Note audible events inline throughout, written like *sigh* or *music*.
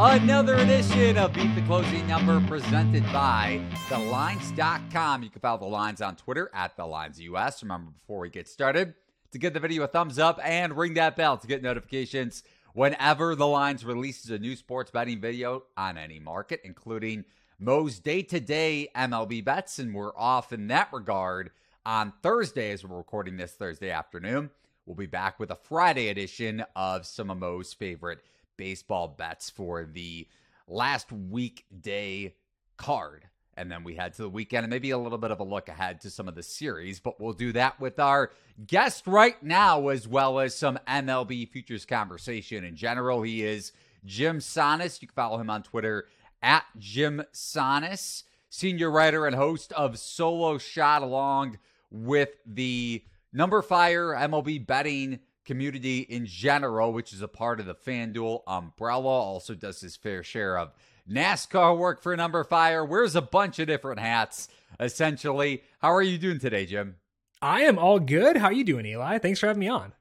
Another edition of Beat the Closing Number presented by TheLines.com. You can follow the lines on Twitter at TheLinesUS. Remember, before we get started, to give the video a thumbs up and ring that bell to get notifications whenever The Lines releases a new sports betting video on any market, including Mo's day to day MLB bets. And we're off in that regard on Thursday as we're recording this Thursday afternoon. We'll be back with a Friday edition of some of Mo's favorite baseball bets for the last weekday card. And then we head to the weekend and maybe a little bit of a look ahead to some of the series, but we'll do that with our guest right now, as well as some MLB futures conversation in general. He is Jim Sannes. You can follow him on Twitter at Jim Sannes, senior writer and host of Solo Shot, along with the numberFire MLB betting community in general, which is a part of the FanDuel umbrella. Also does his fair share of NASCAR work for numberFire. Wears a bunch of different hats, essentially. How are you doing today, Jim? I am all good. How are you doing, Eli? Thanks for having me on.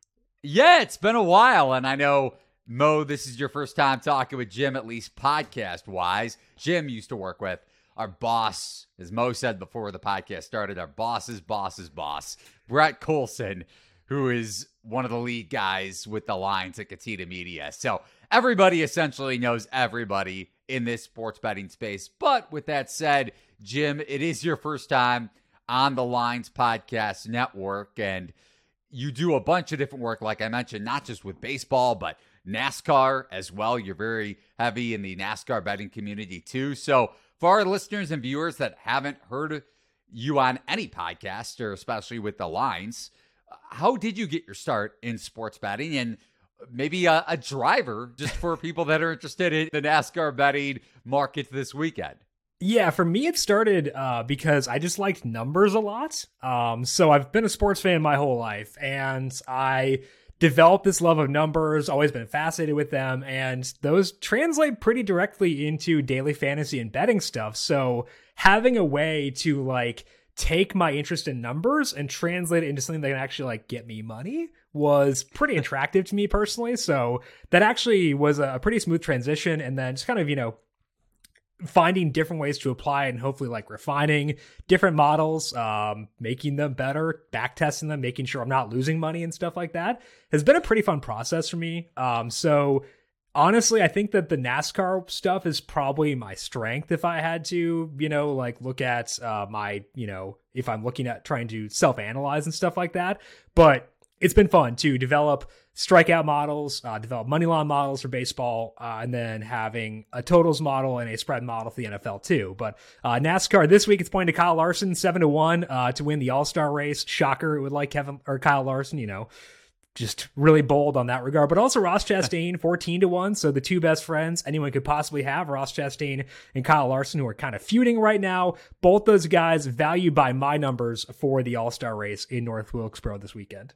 Yeah, it's been a while, and I know Mo, this is your first time talking with Jim, at least podcast wise. Jim used to work with our boss, as Mo said before the podcast started, our boss's boss's boss, Brett Colson, who is one of the lead guys with the lines at Catena Media. So everybody essentially knows everybody in this sports betting space. But with that said, Jim, it is your first time on the Lines Podcast Network, and you do a bunch of different work, like I mentioned, not just with baseball, but NASCAR as well. You're very heavy in the NASCAR betting community too. So, for our listeners and viewers that haven't heard you on any podcast, or especially with the lines, how did you get your start in sports betting and maybe a, a driver just for *laughs* people that are interested in the NASCAR betting market this weekend? Yeah, for me, it started uh, because I just liked numbers a lot. Um, so I've been a sports fan my whole life, and I developed this love of numbers, always been fascinated with them, and those translate pretty directly into daily fantasy and betting stuff. So having a way to like take my interest in numbers and translate it into something that can actually like get me money was pretty *laughs* attractive to me personally. So that actually was a pretty smooth transition. And then just kind of, you know, finding different ways to apply and hopefully like refining different models, um, making them better, back testing them, making sure I'm not losing money and stuff like that has been a pretty fun process for me. Um, so honestly, I think that the NASCAR stuff is probably my strength if I had to, you know, like look at uh, my, you know, if I'm looking at trying to self analyze and stuff like that. But it's been fun to develop strikeout models, uh, develop money line models for baseball, uh, and then having a totals model and a spread model for the NFL too. But uh, NASCAR this week it's pointing to Kyle Larson seven to one uh, to win the All Star race. Shocker, it would like Kevin or Kyle Larson, you know, just really bold on that regard. But also Ross Chastain, *laughs* 14 to 1. So the two best friends anyone could possibly have, Ross Chastain and Kyle Larson, who are kind of feuding right now. Both those guys valued by my numbers for the All Star race in North Wilkesboro this weekend.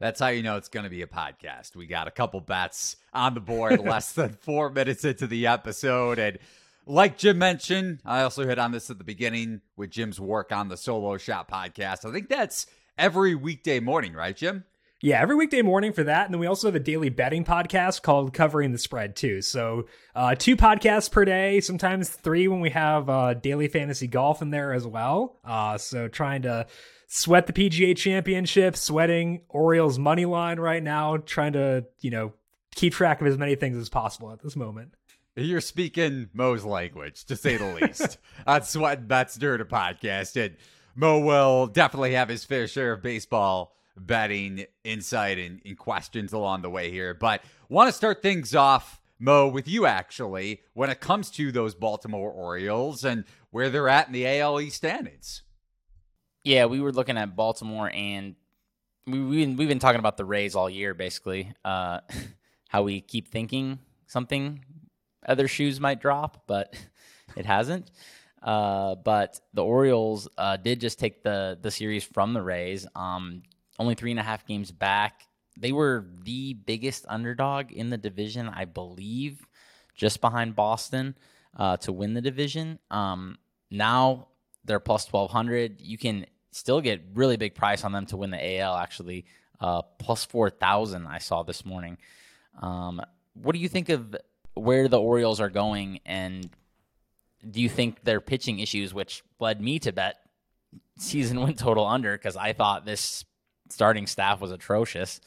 That's how you know it's going to be a podcast. We got a couple bets on the board, *laughs* less than four minutes into the episode. And like Jim mentioned, I also hit on this at the beginning with Jim's work on the Solo Shot podcast. I think that's every weekday morning, right, Jim? Yeah, every weekday morning for that. And then we also have a daily betting podcast called Covering the Spread, too. So, uh, two podcasts per day, sometimes three when we have uh, daily fantasy golf in there as well. Uh, so, trying to sweat the PGA championship, sweating Orioles money line right now, trying to, you know, keep track of as many things as possible at this moment. You're speaking Mo's language, to say the least, on Sweat Bets Dirt a podcast. And Mo will definitely have his fair share of baseball betting insight and, and questions along the way here. But want to start things off, Mo, with you actually, when it comes to those Baltimore Orioles and where they're at in the AL East standings. Yeah, we were looking at Baltimore, and we, we've been, we've been talking about the Rays all year, basically. Uh, *laughs* how we keep thinking something other shoes might drop, but *laughs* it hasn't. Uh, but the Orioles uh, did just take the the series from the Rays. Um, only three and a half games back. They were the biggest underdog in the division, I believe, just behind Boston uh, to win the division. Um, now they're plus 1200. You can still get really big price on them to win the AL, actually, uh, plus 4,000 I saw this morning. Um, what do you think of where the Orioles are going, and do you think their pitching issues, which led me to bet season win total under because I thought this starting staff was atrocious,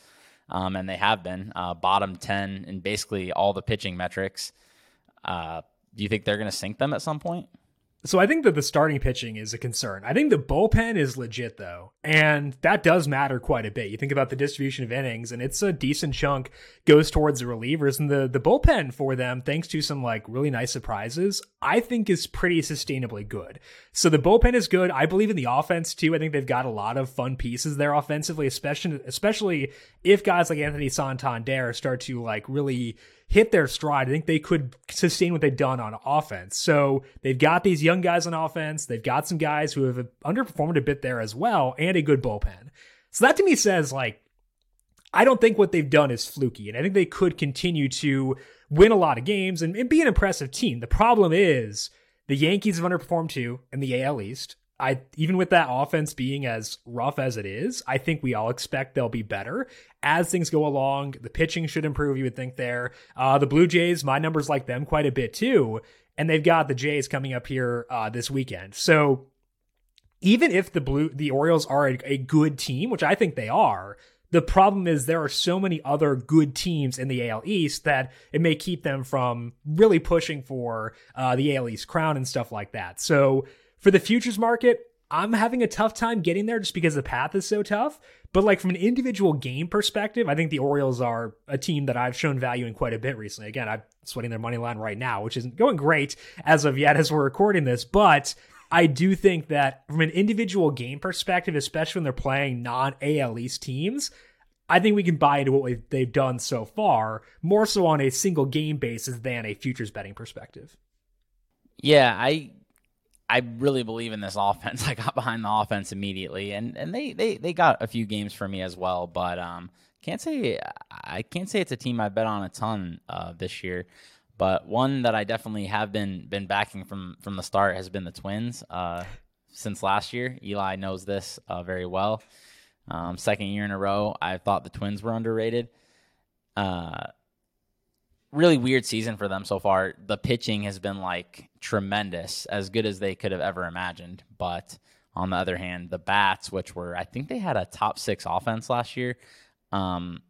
um, and they have been uh, bottom ten in basically all the pitching metrics. Uh, do you think they're going to sink them at some point? So I think that the starting pitching is a concern. I think the bullpen is legit though, and that does matter quite a bit. You think about the distribution of innings, and it's a decent chunk goes towards the relievers, and the the bullpen for them, thanks to some like really nice surprises, I think is pretty sustainably good. So the bullpen is good. I believe in the offense too. I think they've got a lot of fun pieces there offensively, especially especially if guys like Anthony Santander start to like really hit their stride, I think they could sustain what they've done on offense. So they've got these young guys on offense. They've got some guys who have underperformed a bit there as well, and a good bullpen. So that to me says like I don't think what they've done is fluky, and I think they could continue to win a lot of games and, and be an impressive team. The problem is the Yankees have underperformed too in the AL East. I even with that offense being as rough as it is, I think we all expect they'll be better as things go along. The pitching should improve, you would think there. Uh, the Blue Jays, my numbers like them quite a bit too, and they've got the Jays coming up here uh, this weekend. So even if the blue the Orioles are a, a good team, which I think they are, the problem is there are so many other good teams in the AL East that it may keep them from really pushing for uh, the AL East crown and stuff like that. So for the futures market, I'm having a tough time getting there just because the path is so tough. But like from an individual game perspective, I think the Orioles are a team that I've shown value in quite a bit recently. Again, I'm sweating their money line right now, which isn't going great as of yet as we're recording this, but I do think that from an individual game perspective, especially when they're playing non AL East teams, I think we can buy into what they've done so far, more so on a single game basis than a futures betting perspective. Yeah, I I really believe in this *laughs* offense. I got behind the offense immediately, and and they they they got a few games for me as well. But um, can't say I can't say it's a team I bet on a ton uh, this year. But one that I definitely have been been backing from from the start has been the Twins uh, since last year. Eli knows this uh, very well. Um, second year in a row, I thought the Twins were underrated. Uh, really weird season for them so far. The pitching has been like tremendous, as good as they could have ever imagined. But on the other hand, the bats, which were I think they had a top six offense last year, um,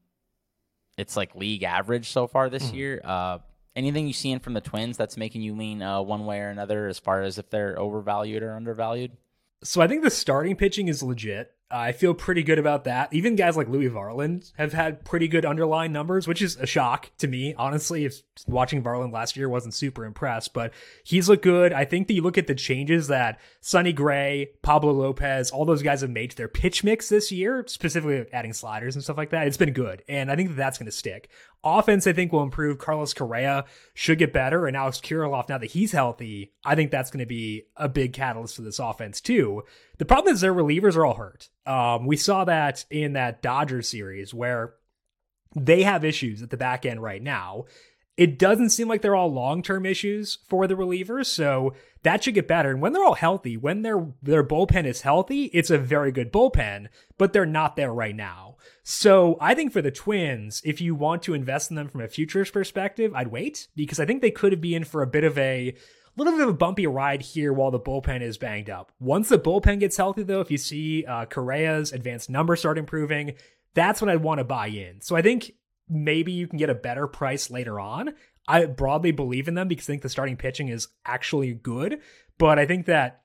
it's like league average so far this mm. year. Uh, anything you seeing from the Twins that's making you lean uh, one way or another as far as if they're overvalued or undervalued? So I think the starting pitching is legit. I feel pretty good about that. Even guys like Louie Varland have had pretty good underlying numbers, which is a shock to me. Honestly, if watching Varland last year wasn't super impressed, but he's looked good. I think that you look at the changes that Sonny Gray, Pablo Lopez, all those guys have made to their pitch mix this year, specifically adding sliders and stuff like that. It's been good. And I think that that's going to stick. Offense, I think, will improve. Carlos Correa should get better. And Alex Kirilloff, now that he's healthy, I think that's going to be a big catalyst for this offense, too. The problem is their relievers are all hurt. Um, we saw that in that Dodgers series where they have issues at the back end right now. It doesn't seem like they're all long-term issues for the relievers, so that should get better. And when they're all healthy, when their their bullpen is healthy, it's a very good bullpen, but they're not there right now. So I think for the Twins, if you want to invest in them from a futures perspective, I'd wait because I think they could be in for a bit of a little bit of a bumpy ride here while the bullpen is banged up. Once the bullpen gets healthy, though, if you see uh, Correa's advanced numbers start improving, that's when I'd want to buy in. So I think maybe you can get a better price later on. I broadly believe in them because I think the starting pitching is actually good. But I think that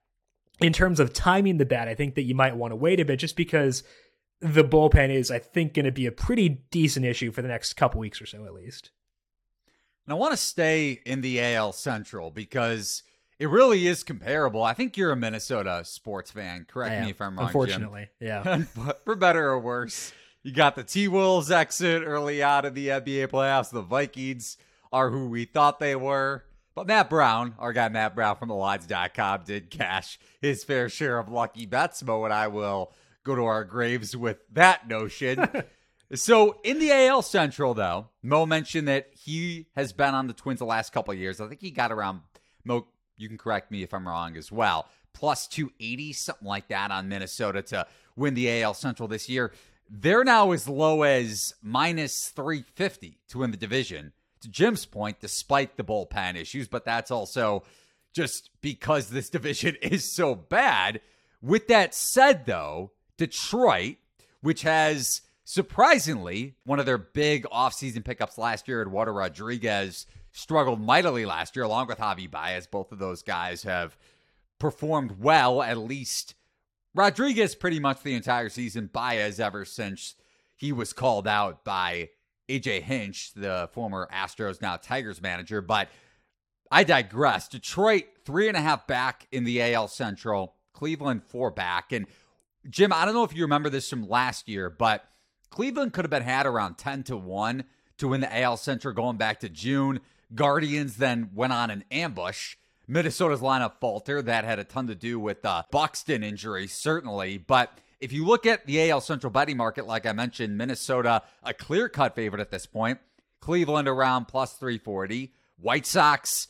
in terms of timing the bet, I think that you might want to wait a bit just because the bullpen is, I think, going to be a pretty decent issue for the next couple weeks or so, at least. And I want to stay in the AL Central because it really is comparable. I think you're a Minnesota sports fan. Correct me if I'm wrong. Unfortunately, Jim. yeah. *laughs* For better or worse, you got the T Wolves exit early out of the NBA playoffs. The Vikings are who we thought they were. But Matt Brown, our guy Matt Brown from the lines.com, did cash his fair share of lucky bets. Mo and I will go to our graves with that notion. *laughs* So in the AL Central, though, Mo mentioned that he has been on the Twins the last couple years. I think he got around Mo. You can correct me if I'm wrong as well. Plus 280, something like that, on Minnesota to win the AL Central this year. They're now as low as minus 350 to win the division. to Jim's point, despite the bullpen issues, but that's also just because this *laughs* division is so bad. With that said, though, Detroit, which has surprisingly one of their big offseason pickups last year, Eduardo Rodriguez, struggled mightily last year, along with Javi Baez. Both of those guys have performed well, at least Rodriguez pretty much the entire season, Baez ever since he was called out by AJ Hinch, the former Astros, now Tigers manager. But I digress. Detroit, three and a half back in the AL Central, Cleveland, four back. And Jim, I don't know if you remember this from last year, but Cleveland could have been had around 10 to 1 to win the AL Central going back to June. Guardians then went on an ambush. Minnesota's lineup falter. That had a ton to do with the Buxton injury, certainly. But if you look at the AL Central betting market, like I mentioned, Minnesota a clear cut favorite at this point. Cleveland around plus 340. White Sox,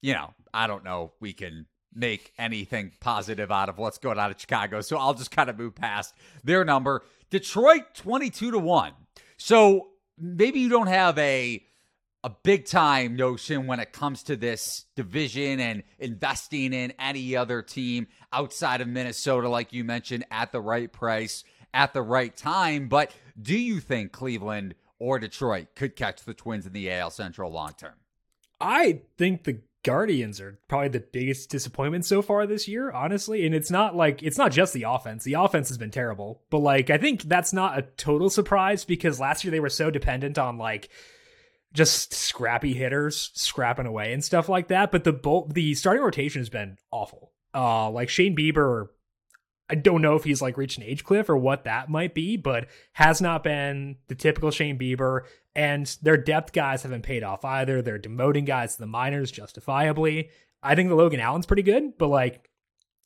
you know, I don't know. We can make anything positive out of what's going on in Chicago. So I'll just kind of move past their number. Detroit 22 to 1. So maybe you don't have a a big time notion when it comes to this division and investing in any other team outside of Minnesota, like you mentioned, at the right price, at the right time. But do you think Cleveland or Detroit could catch the Twins in the AL Central long term? I think the Guardians are probably the biggest disappointment so far this year, honestly. And it's not like it's not just the offense. The offense has been terrible, but like I think that's not a total surprise because last year they were so dependent on like just scrappy hitters scrapping away and stuff like that. But the bull, the starting rotation has been awful. Uh, like Shane Bieber, I don't know if he's like reached an age cliff or what that might be, but has not been the typical Shane Bieber. And their depth guys haven't paid off either. They're demoting guys to the minors justifiably. I think the Logan Allen's pretty good, but like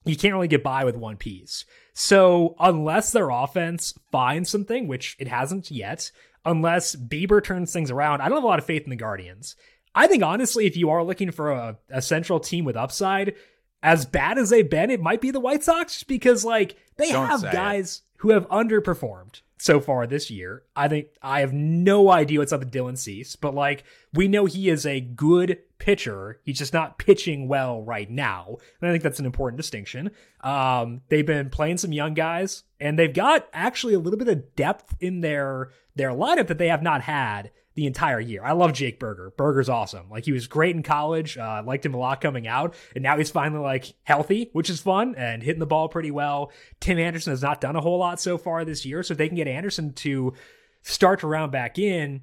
you can't really get by with one piece. So unless their offense finds something, which it hasn't yet, unless Bieber turns things around, I don't have a lot of faith in the Guardians. I think honestly, if you are looking for a, a central team with upside, as bad as they've been, it might be the White Sox because like they Don't have guys who have underperformed so far this year. I think I have no idea what's up with Dylan Cease, but like we know he is a good pitcher. He's just not pitching well right now. And I think that's an important distinction. Um, they've been playing some young guys, and they've got actually a little bit of depth in their their lineup that they have not had the entire year. I love Jake Burger. Burger's awesome. Like he was great in college. Uh, liked him a lot coming out, and now he's finally like healthy, which is fun and hitting the ball pretty well. Tim Anderson has not done a whole lot so far this year, so if they can get Anderson to start to round back in,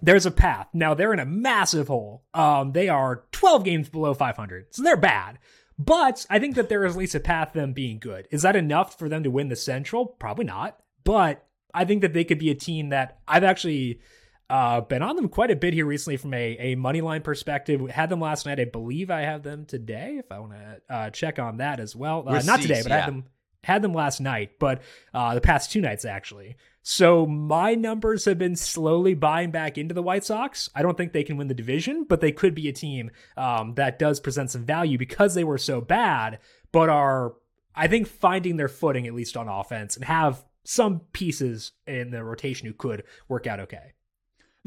there's a path. Now they're in a massive hole. Um, they are 12 games below 500, so they're bad. But I think that there is at least a path them being good. Is that enough for them to win the Central? Probably not. But I think that they could be a team that I've actually uh, been on them quite a bit here recently from a, a money line perspective. Had them last night. I believe I have them today. If I want to uh, check on that as well, uh, not today, Receipts, but I had them had them last night, but uh, the past two nights actually. So my numbers have been slowly buying back into the White Sox. I don't think they can win the division, but they could be a team um, that does present some value because they were so bad, but are I think finding their footing at least on offense and have some pieces in the rotation who could work out okay.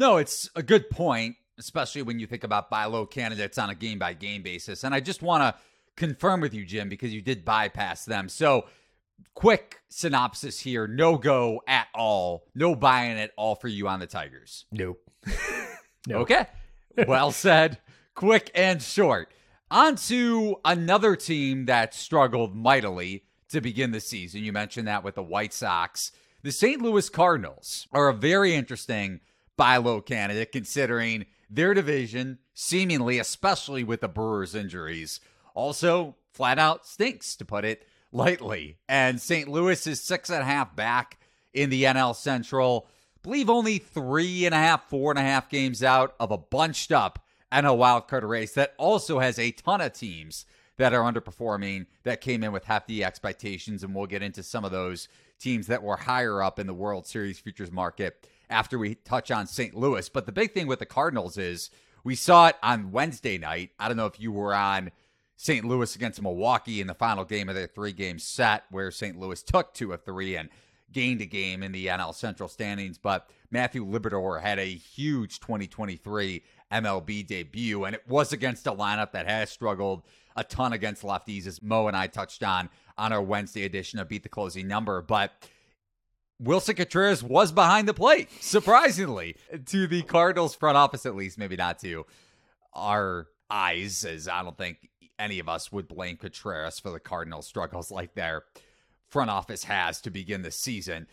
No, it's a good point, especially when you think about buy low candidates on a game by game basis. And I just want to confirm with you, Jim, because you did bypass them. So, quick synopsis here no go at all, no buying at all for you on the Tigers. Nope. *laughs* no. Okay. Well *laughs* said. Quick and short. On to another team that struggled mightily to begin the season. You mentioned that with the White Sox. The St. Louis Cardinals are a very interesting buy low candidate considering their division, seemingly, especially with the Brewers' injuries, also flat out stinks, to put it lightly. And St. Louis is six and a half back in the NL Central. Believe only three and a half, four and a half games out of a bunched up NL wildcard race that also has a ton of teams that are underperforming that came in with hefty expectations. And we'll get into some of those teams that were higher up in the World Series futures market after we touch on St. Louis. But the big thing with the Cardinals is we saw it on Wednesday night. I don't know if you were on St. Louis against Milwaukee in the final game of their three game set, where St. Louis took two of three and gained a game in the NL Central standings, but Matthew Liberatore had a huge 2023 MLB debut, and it was against a lineup that has struggled a ton against lefties, as Mo and I touched on on our Wednesday edition of Beat the Closing Number. But Willson Contreras was behind the plate, surprisingly, to the Cardinals front office, at least, maybe not to our eyes, as I don't think any of us would blame Contreras for the Cardinals' struggles like their front office has to begin the season.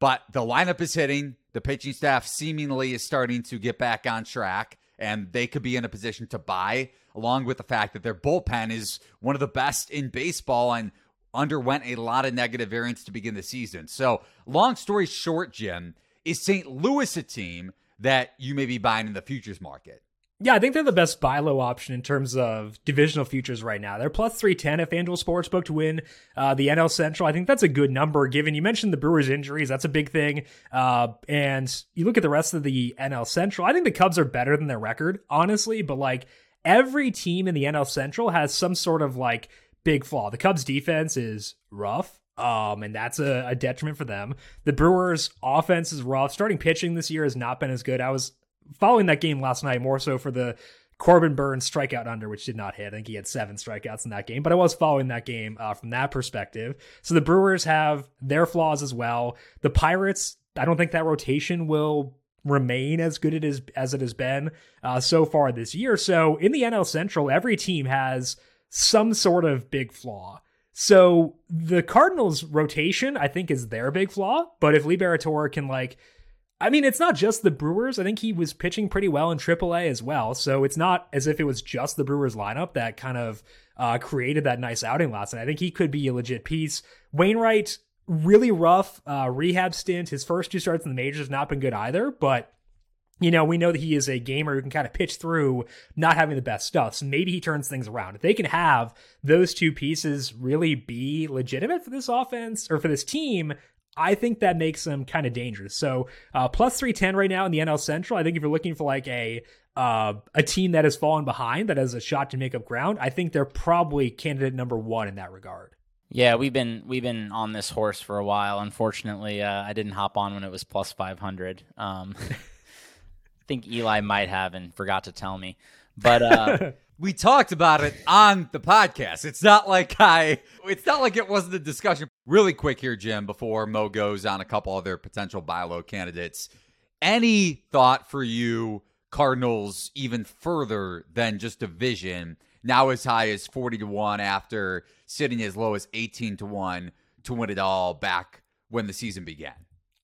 But the lineup is hitting. The pitching staff seemingly is starting to get back on track, and they could be in a position to buy, along with the fact that their bullpen is one of the best in baseball and underwent a lot of negative variance to begin the season. So, long story short, Jim, is St. Louis a team that you may be buying in the futures market? Yeah, I think they're the best buy low option in terms of divisional futures right now. They're plus 310 if FanDuel Sportsbook to win uh, the NL Central. I think that's a good number given you mentioned the Brewers' injuries. That's a big thing. Uh, and you look at the rest of the NL Central, I think the Cubs are better than their record, honestly, but like every team in the NL Central has some sort of like big flaw. The Cubs defense is rough. Um, and that's a, a detriment for them. The Brewers offense is rough. Starting pitching this year has not been as good. I was following that game last night more so for the Corbin Burnes strikeout under, which did not hit. I think he had seven strikeouts in that game, but I was following that game uh, from that perspective. So the Brewers have their flaws as well. The Pirates, I don't think that rotation will remain as good it is as it has been uh, so far this year. So in the NL Central, every team has some sort of big flaw. So the Cardinals' rotation, I think, is their big flaw. But if Liberatore can like I mean, it's not just the Brewers. I think he was pitching pretty well in AAA as well. So it's not as if it was just the Brewers lineup that kind of uh, created that nice outing last night. I think he could be a legit piece. Wainwright, really rough uh, rehab stint. His first two starts in the majors have not been good either, but you know, we know that he is a gamer who can kind of pitch through not having the best stuff. So maybe he turns things around. If they can have those two pieces really be legitimate for this offense or for this team, I think that makes them kind of dangerous. So uh, plus 310 right now in the NL Central. I think if you're looking for like a uh, a team that has fallen behind that has a shot to make up ground, I think they're probably candidate number one in that regard. Yeah, we've been we've been on this horse for a while. Unfortunately, uh, I didn't hop on when it was plus 500. Um, *laughs* think Eli might have and forgot to tell me. But uh, *laughs* we talked about it on the podcast. It's not like I it's not like it wasn't a discussion. Really quick here, Jim, before Mo goes on a couple other potential buy low candidates. Any thought for you, Cardinals, even further than just division, now as high as 40 to 1 after sitting as low as 18 to 1 to win it all back when the season began?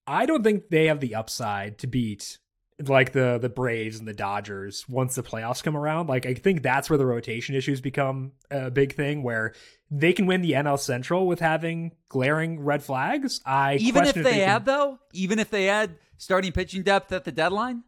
I don't think they have the upside to beat like the the Braves and the Dodgers once the playoffs come around. Like I think that's where the rotation issues become a big thing where they can win the NL Central with having glaring red flags. I even if they, if they had can, though, even if they had starting pitching depth at the deadline.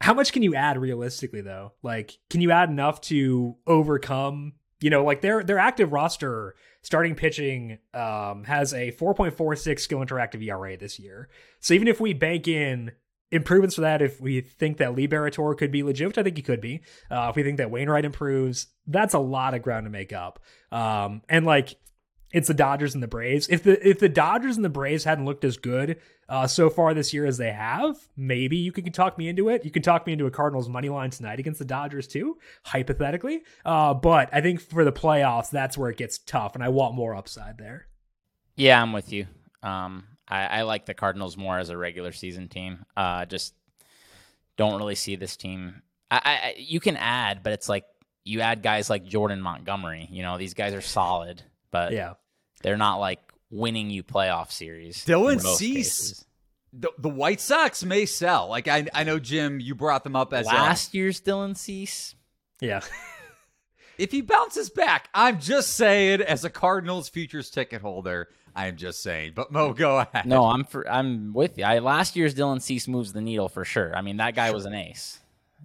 How much can you add realistically though? Like can you add enough to overcome, you know, like their their active roster starting pitching um, has a 4.46 skill interactive ERA this year. So even if we bank in improvements for that if we think that Liberatore could be legit, which I think he could be. Uh, if we think that Wainwright improves, that's a lot of ground to make up. Um, and like it's the Dodgers and the Braves. If the if the Dodgers and the Braves hadn't looked as good uh, so far this year as they have, maybe you can, talk me into it. You can talk me into a Cardinals money line tonight against the Dodgers too, hypothetically. Uh, but I think for the playoffs, that's where it gets tough, and I want more upside there. Yeah, I'm with you. Um, I, I like the Cardinals more as a regular season team. Uh, just don't really see this team. I, I you can add, but it's like you add guys like Jordan Montgomery. You know, these guys are solid, but yeah, they're not like winning you playoff series. Dylan Cease. The, the White Sox may sell. Like I I know Jim, you brought them up as last a, year's Dylan Cease. Yeah. *laughs* if he bounces back, I'm just saying, as a Cardinals futures ticket holder, I'm just saying. But Mo, go ahead. No, I'm for, I'm with you. I, last year's Dylan Cease moves the needle for sure. I mean, that guy was an ace.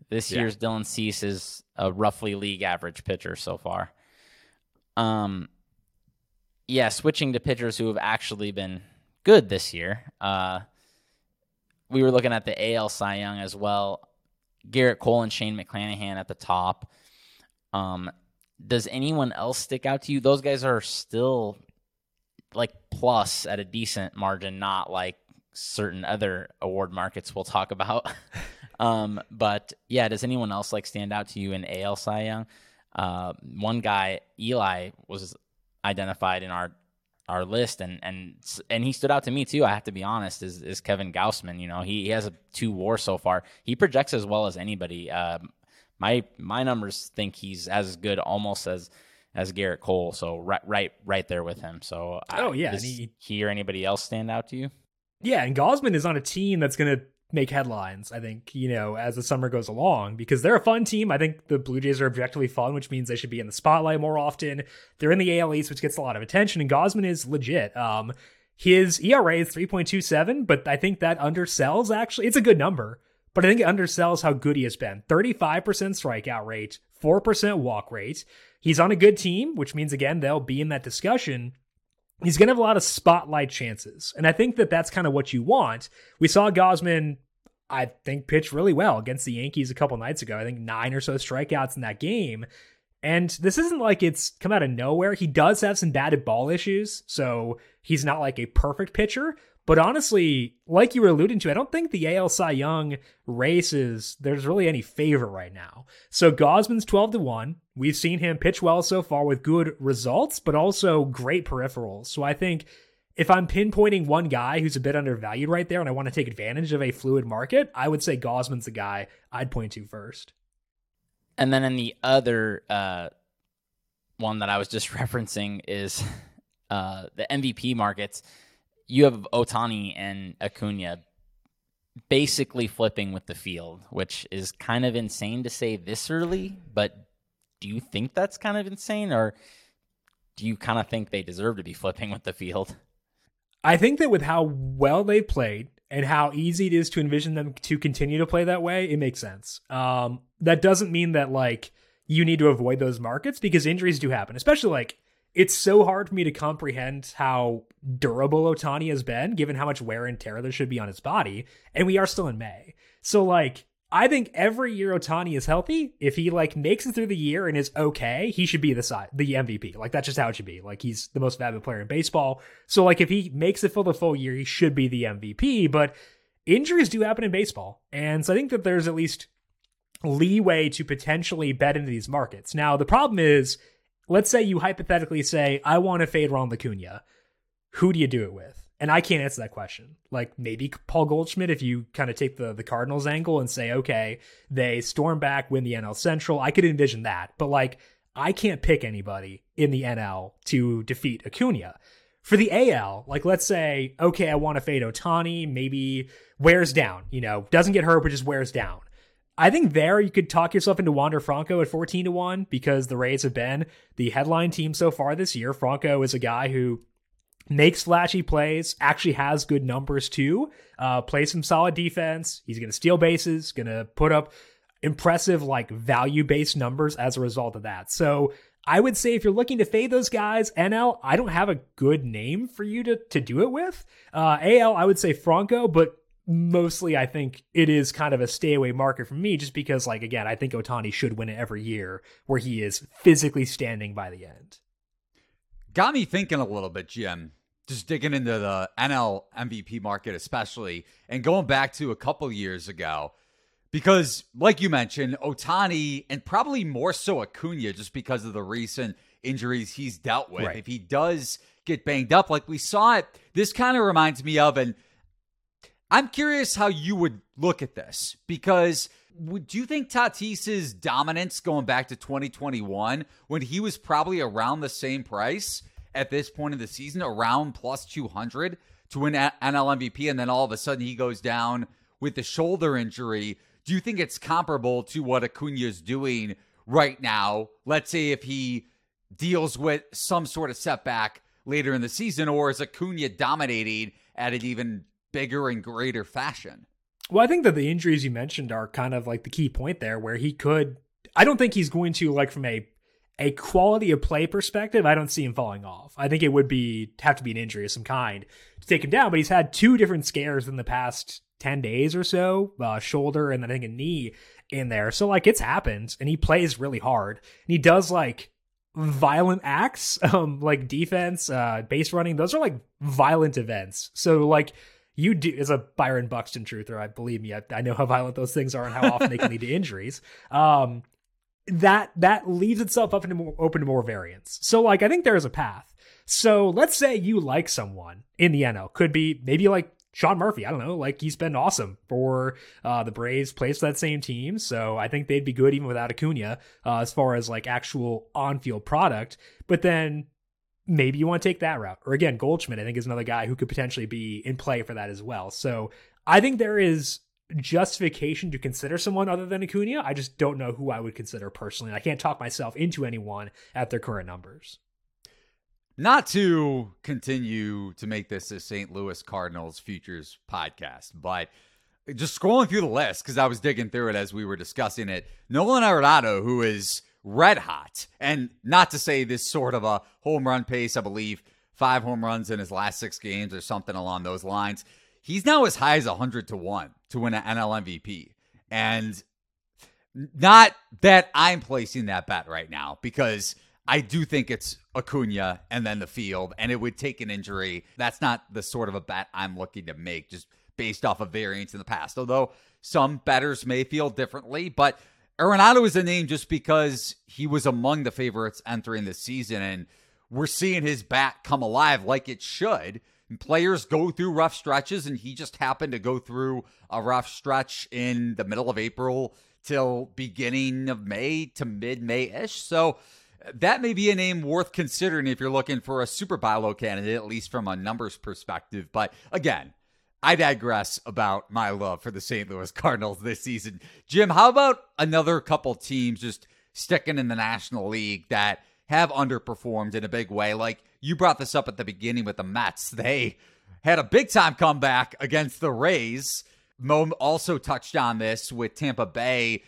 This yeah. year's Dylan Cease is a roughly league average pitcher so far. Um, yeah, switching to pitchers who have actually been good this year. Uh, we were looking at the AL Cy Young as well. Gerrit Cole and Shane McClanahan at the top. Um, does anyone else stick out to you? Those guys are still like plus at a decent margin, not like certain other award markets we'll talk about. *laughs* um, but yeah, does anyone else like stand out to you in AL Cy Young? Uh, one guy, Eli, was identified in our our list, and and and he stood out to me too. I have to be honest. Is is Kevin Gausman? You know, he, he has a two WAR so far. He projects as well as anybody. Um, my my numbers think he's as good almost as as Gerrit Cole. So right right right there with him. So oh yeah, does he, he or anybody else stand out to you? Yeah, and Gausman is on a team that's going to make headlines, I think, you know, as the summer goes along because they're a fun team. I think the Blue Jays are objectively fun, which means they should be in the spotlight more often. They're in the AL East, which gets a lot of attention, and Gausman is legit. Um, his ERA is 3.27, but I think that undersells actually. It's a good number, but I think it undersells how good he has been. 35% strikeout rate, 4% walk rate. He's on a good team, which means, again, they'll be in that discussion he's going to have a lot of spotlight chances. And I think that that's kind of what you want. We saw Gausman, I think, pitch really well against the Yankees a couple nights ago. I think nine or so strikeouts in that game. And this isn't like it's come out of nowhere. He does have some batted ball issues, so he's not like a perfect pitcher, but honestly, like you were alluding to, I don't think the AL Cy Young race is there's really any favor right now. So Gausman's 12 to 1. We've seen him pitch well so far with good results, but also great peripherals. So I think if I'm pinpointing one guy who's a bit undervalued right there and I want to take advantage of a fluid market, I would say Gausman's the guy I'd point to first. And then in the other uh, one that I was just *laughs* referencing is uh, the MVP markets you have Ohtani and Acuna basically flipping with the field, which is kind of insane to say this early, but do you think that's kind of insane or do you kind of think they deserve to be *laughs* flipping with the field? I think that with how well they've played and how easy it is to envision them to continue to play that way, it makes sense. Um, that doesn't mean that like you need to avoid those markets because injuries do happen, especially like it's so hard for me to comprehend how durable Ohtani has been, given how much wear and tear there should be on his body. And we are still in May. So, like, I think every year Ohtani is healthy, if he like makes it through the year and is okay, he should be the side the MVP. Like that's just how it should be. Like he's the most valuable player in baseball. So like if he makes it for the full year, he should be the MVP. But injuries do happen in baseball. And so I think that there's at least leeway to potentially bet into these markets. Now the problem is let's say you hypothetically say, I want to fade Ron Acuna. Who do you do it with? And I can't answer that question. Like maybe Paul Goldschmidt, if you kind of take the, the Cardinals angle and say, okay, they storm back, win the NL Central. I could envision that. But like, I can't pick anybody in the NL to defeat Acuna. For the AL, like let's say, okay, I want to fade Ohtani, maybe wears down, you know, doesn't get hurt, but just wears down. I think there you could talk yourself into Wander Franco at 14 to 1 because the Rays have been the headline team so far this year. Franco is a guy who makes flashy plays, actually has good numbers too, uh, plays some solid defense. He's going to steal bases, going to put up impressive, like value based numbers as a result of that. So I would say if you're looking to fade those guys, NL, I don't have a good name for you to, to do it with. Uh, AL, I would say Franco, but mostly I think it is kind of a stay away market for me just because like again I think Ohtani should win it every year where he is physically standing by the end. Got me thinking a little bit, Jim. Just digging into the NL MVP market especially and going back to a couple years ago because like you mentioned Ohtani and probably more so Acuna just because of the recent injuries he's dealt with. Right. If he does get banged up like we saw it, this kind of reminds me of and I'm curious how you would look at this because would you think Tatis's dominance going back to 2021 when he was probably around the same price at this point of the season, around plus 200 to win NL MVP, and then all of a sudden he goes down with the shoulder injury? Do you think it's comparable to what Acuna is doing right now? Let's say if he deals with some sort of setback later in the season, or is Acuna dominating at an even bigger and greater fashion. Well, I think that the injuries you mentioned are kind of like the key point there, where he could. I don't think he's going to like from a a quality of play perspective. I don't see him falling off. I think it would be have to be an injury of some kind to take him down. But he's had two different scares in the past ten days or so, uh, shoulder and then I think a knee in there. So like it's happened, and he plays really hard, and he does like violent acts, *laughs* um, like defense, uh, base running. Those are like violent events. So like you do as a Byron Buxton truther, I believe me, I, I, know how violent those things are and how often they can lead to *laughs* injuries. Um, that that leaves itself up into more, open to more variants. So like I think there is a path. So let's say you like someone in the NL, could be maybe like Sean Murphy. I don't know, like he's been awesome for uh, the Braves, plays for that same team, so I think they'd be good even without Acuna uh, as far as like actual on-field product. But then maybe you want to take that route. Or again, Goldschmidt, I think, is another guy who could potentially be in play for that as well. So I think there is justification to consider someone other than Acuna. I just don't know who I would consider personally. I can't talk myself into anyone at their current numbers. Not to continue to make this a St. Louis Cardinals futures podcast, but just scrolling through the list because I was digging through it as we were discussing it. Nolan Arenado, who is red hot. And not to say this sort of a home run pace, I believe five home runs in his last six games or something along those lines. He's now as high as 100 to 1 to win an NL MVP. And not that I'm placing that bet right now because I do think it's Acuna and then the field, and it would take an injury. That's not the sort of a bet I'm looking to make just based off of variance in the past. Although some betters may feel differently, but Arenado is a name just because he was among the favorites entering the season, and we're seeing his bat come alive like it should. And players go through rough stretches, and he just happened to go through a rough stretch in the middle of April till beginning of May to mid May ish. So that may be a name worth considering if you're looking for a super buy low candidate, at least from a numbers perspective. But again, I digress about my love for the St. Louis *laughs* Cardinals this season. Jim, how about another couple teams just sticking in the National League that have underperformed in a big way? Like you brought this up at the beginning with the Mets. *laughs* They had a big time comeback against the Rays. Mo also touched on this with Tampa Bay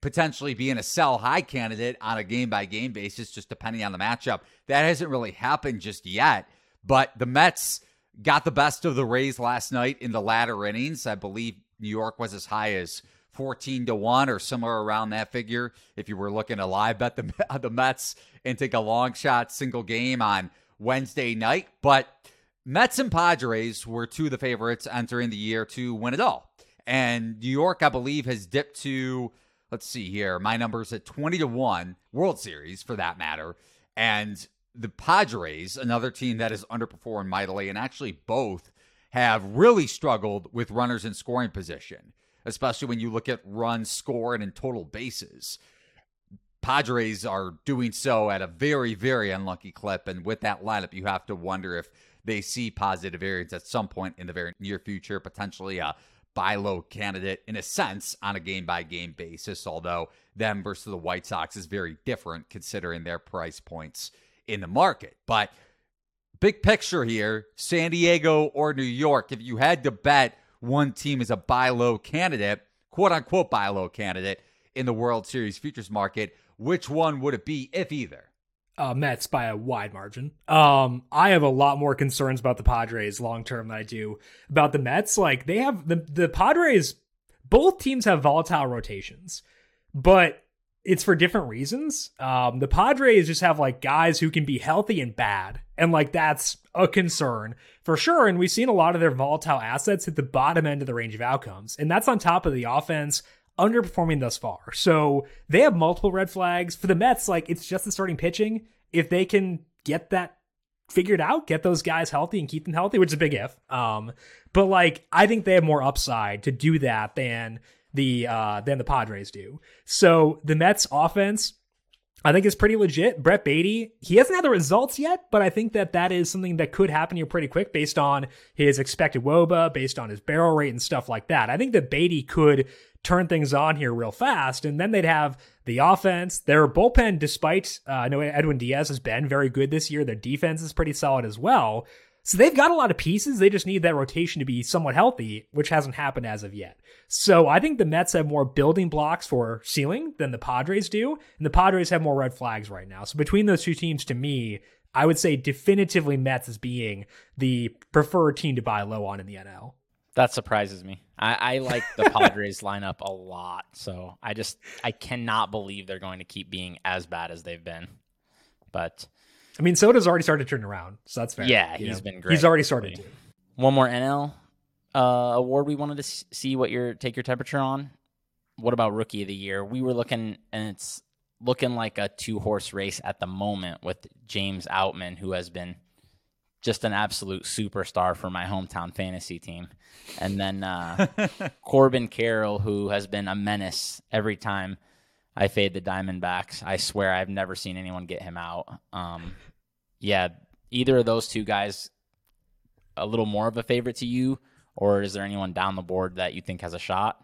potentially being a sell high candidate on a game by game basis, just depending on the matchup. That hasn't really happened just yet. But the Mets got the best of the Rays last night in the latter innings. I believe New York was as high as 14 to 1 or somewhere around that figure if you were looking to live bet the, *laughs* the Mets and take a long shot single game on Wednesday night. But Mets and Padres were two of the favorites entering the year to win it all. And New York, I believe, has dipped to, let's see here, my numbers at 20 to 1, World Series for that matter. And the Padres, another team that has underperformed mightily, and actually both have really struggled with runners in scoring position, especially when you look at runs scored and total bases. Padres are doing so at a very, very unlucky clip. And with that lineup, you have to wonder if they see positive variance at some point in the very near future, potentially a buy low candidate in a sense on a game by game basis, although them versus the White Sox is very different considering their price points in the market. But big picture here San Diego or New York, if you had to bet one team is a buy low candidate, quote unquote buy low candidate in the World Series futures market, which one would it be, if either? Uh, Mets by a wide margin. Um, I have a lot more concerns about the Padres long term than I do about the Mets. Like they have the the Padres, both teams have volatile rotations, but it's for different reasons. Um, the Padres just have like guys who can be healthy and bad, and like that's a concern for sure. And we've seen a lot of their volatile assets hit the bottom end of the range of outcomes, and that's on top of the offense underperforming thus far. So they have multiple red flags for the Mets. Like it's just the starting pitching. If they can get that figured out, get those guys healthy and keep them healthy, which is a big if. Um, but like I think they have more upside to do that than the uh, than the Padres do. So the Mets offense, I think is pretty legit. Brett Baty, he hasn't had the results yet, but I think that that is something that could happen here pretty quick based on his expected WOBA, based on his barrel rate and stuff like that. I think that Beatty could turn things on here real fast, and then they'd have the offense. Their bullpen, despite uh, I know Edwin Diaz has been very good this year, their defense is pretty solid as well. So they've got a lot of pieces. They just need that rotation to be somewhat healthy, which hasn't happened as of yet. So I think the Mets have more building blocks for ceiling than the Padres do, and the Padres have more red flags right now. So between those two teams, to me, I would say definitively Mets as being the preferred team to buy low on in the NL. That surprises me. I, I like the *laughs* Padres lineup a lot, so I just I cannot believe they're going to keep being as bad as they've been. But I mean, Soto's already started to turn around, so that's fair. Yeah, you he's know? been great. He's already started to. one more NL uh, award we wanted to see what your take your temperature on. What about rookie of the year? We were looking, and it's looking like a two horse race at the moment with James Outman, who has been just an absolute superstar for my hometown fantasy team, and then uh, *laughs* Corbin Carroll, who has been a menace every time I fade the Diamondbacks. I swear I've never seen anyone get him out. Um, yeah, either of those two guys a little more of a favorite to you, or is there anyone down the board that you think has a shot?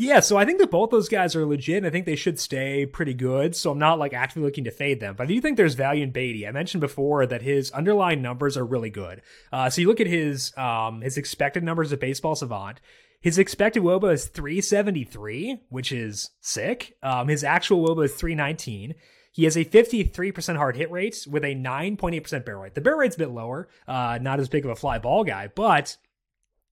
Yeah, so I think that both those guys are legit. I think they should stay pretty good. So I'm not like actively looking to fade them, but I do think there's value in Baty. I mentioned before that his underlying numbers are really good. Uh, so you look at his um, his expected numbers at Baseball Savant. His expected WOBA is 373, which is sick. Um, his actual WOBA is 319. He has a 53% hard hit rate with a 9.8% barrel rate. The barrel rate's a bit lower, uh, not as big of a fly ball guy, but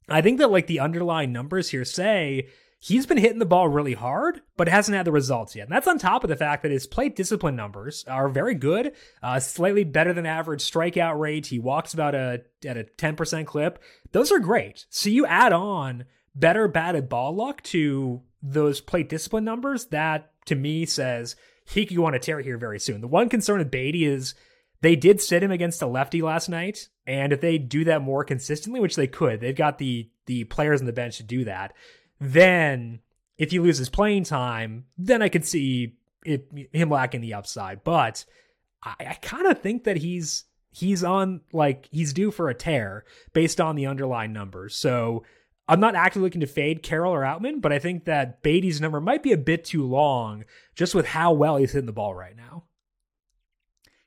I think that like the underlying numbers here say he's been hitting the ball really hard, but hasn't had the results yet. And that's on top of the fact that his plate discipline numbers are very good, uh, slightly better than average strikeout rate. He walks about a at a 10% clip. Those are great. So you add on better batted ball luck to those plate discipline numbers, that to me says he could go on a tear here very soon. The one concern with Baty is they did sit him against a lefty last night, and if they do that more consistently, which they could, they've got the the players on the bench to do that. Then, if he loses playing time, then I could see it, him lacking the upside. But I, I kind of think that he's he's on like he's due for a tear based on the underlying numbers. So I'm not actively looking to fade Carroll or Outman, but I think that Baty's number might be a bit too long just with how well he's hitting the ball right now.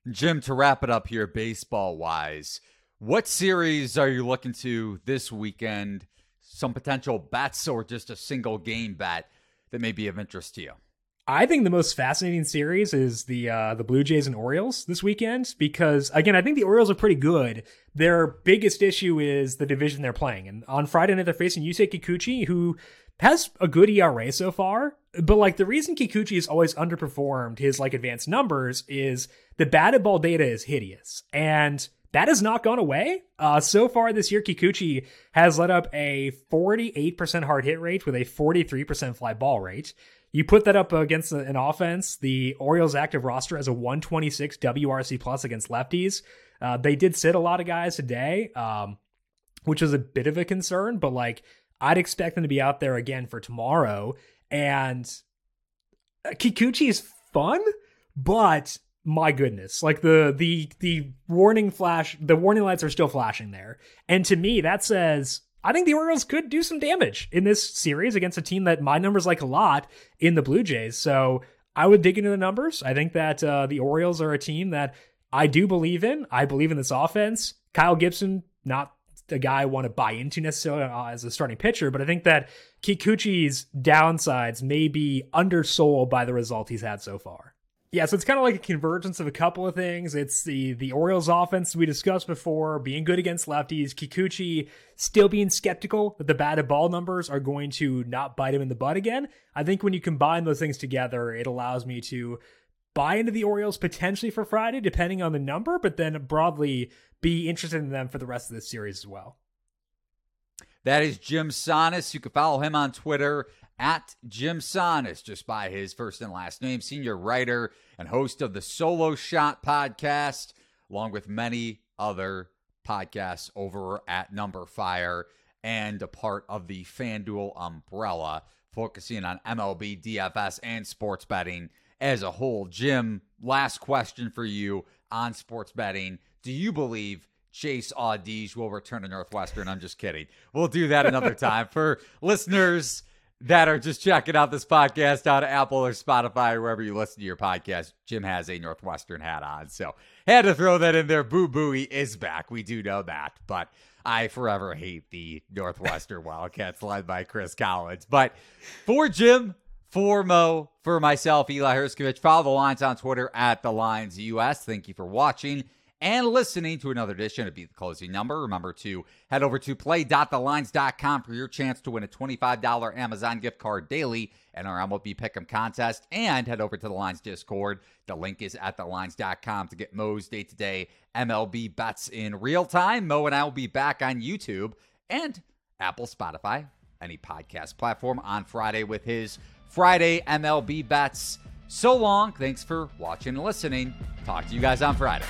Jim, to wrap it up here, baseball wise, what series are you looking to this weekend? Some potential bats or just a single game bat that may be of interest to you? I think the most fascinating series is the uh, the Blue Jays and Orioles this weekend because again I think the Orioles are pretty good. Their biggest issue is the division they're playing, and on Friday night they're facing Yusei Kikuchi, who has a good ERA so far. But like the reason Kikuchi has always underperformed his like advanced numbers is the batted ball data is hideous, and that has not gone away. Uh, so far this year, Kikuchi has led up a 48% hard hit rate with a 43% fly ball rate. You put that up against an offense. The Orioles active roster has a 126 WRC plus against lefties. Uh, they did sit a lot of guys today, um, which was a bit of a concern, but like I'd expect them to be out there again for tomorrow. And uh, Kikuchi is fun, but my goodness, like the the the warning flash, the warning lights are still flashing there. And to me, that says I think the Orioles could do some damage in this series against a team that my numbers like a lot in the Blue Jays. So I would dig into the numbers. I think that uh, the Orioles are a team that I do believe in. I believe in this offense. Kyle Gibson, not the guy I want to buy into necessarily uh, as a starting pitcher, but I think that Kikuchi's downsides may be undersold by the result he's had so far. Yeah, so it's kind of like a convergence of a couple of things. It's the the Orioles offense we discussed before, being good against lefties. Kikuchi still being skeptical that the batted ball numbers are going to not bite him in the butt again. I think when you combine those things together, it allows me to buy into the Orioles potentially for Friday, depending on the number, but then broadly be interested in them for the rest of this series as well. That is Jim Sannes. You can follow him on Twitter at Jim Sannes, just by his first and last name, senior writer and host of the Solo Shot podcast, along with many other podcasts over at numberFire and a part of the FanDuel umbrella, focusing on MLB, DFS, and sports betting as a whole. Jim, last question for you on sports betting. Do you believe Chase Audige will return to Northwestern? I'm just kidding. We'll do that another *laughs* time. For listeners that are just checking out this podcast on Apple or Spotify or wherever you listen to your podcast, Jim has a Northwestern hat on. So had to throw that in there. Boo Booey is back. We do know that. But I forever hate the Northwestern *laughs* Wildcats led by Chris Collins. But for Jim, for Mo, for myself, Eli Hershkovich, follow the lines on Twitter at the Lines US. Thank you for watching and listening to another edition of Beat the Closing Number. Remember to head over to play.thelines.com for your chance to win a $25 Amazon gift card daily in our MLB Pick'em contest. And head over to the Lines Discord. The link is at thelines.com to get Mo's day to day MLB bets in real time. Mo and I will be back on YouTube and Apple, Spotify, any podcast platform on Friday with his Friday MLB bets. So long. Thanks for watching and listening. Talk to you guys on Friday.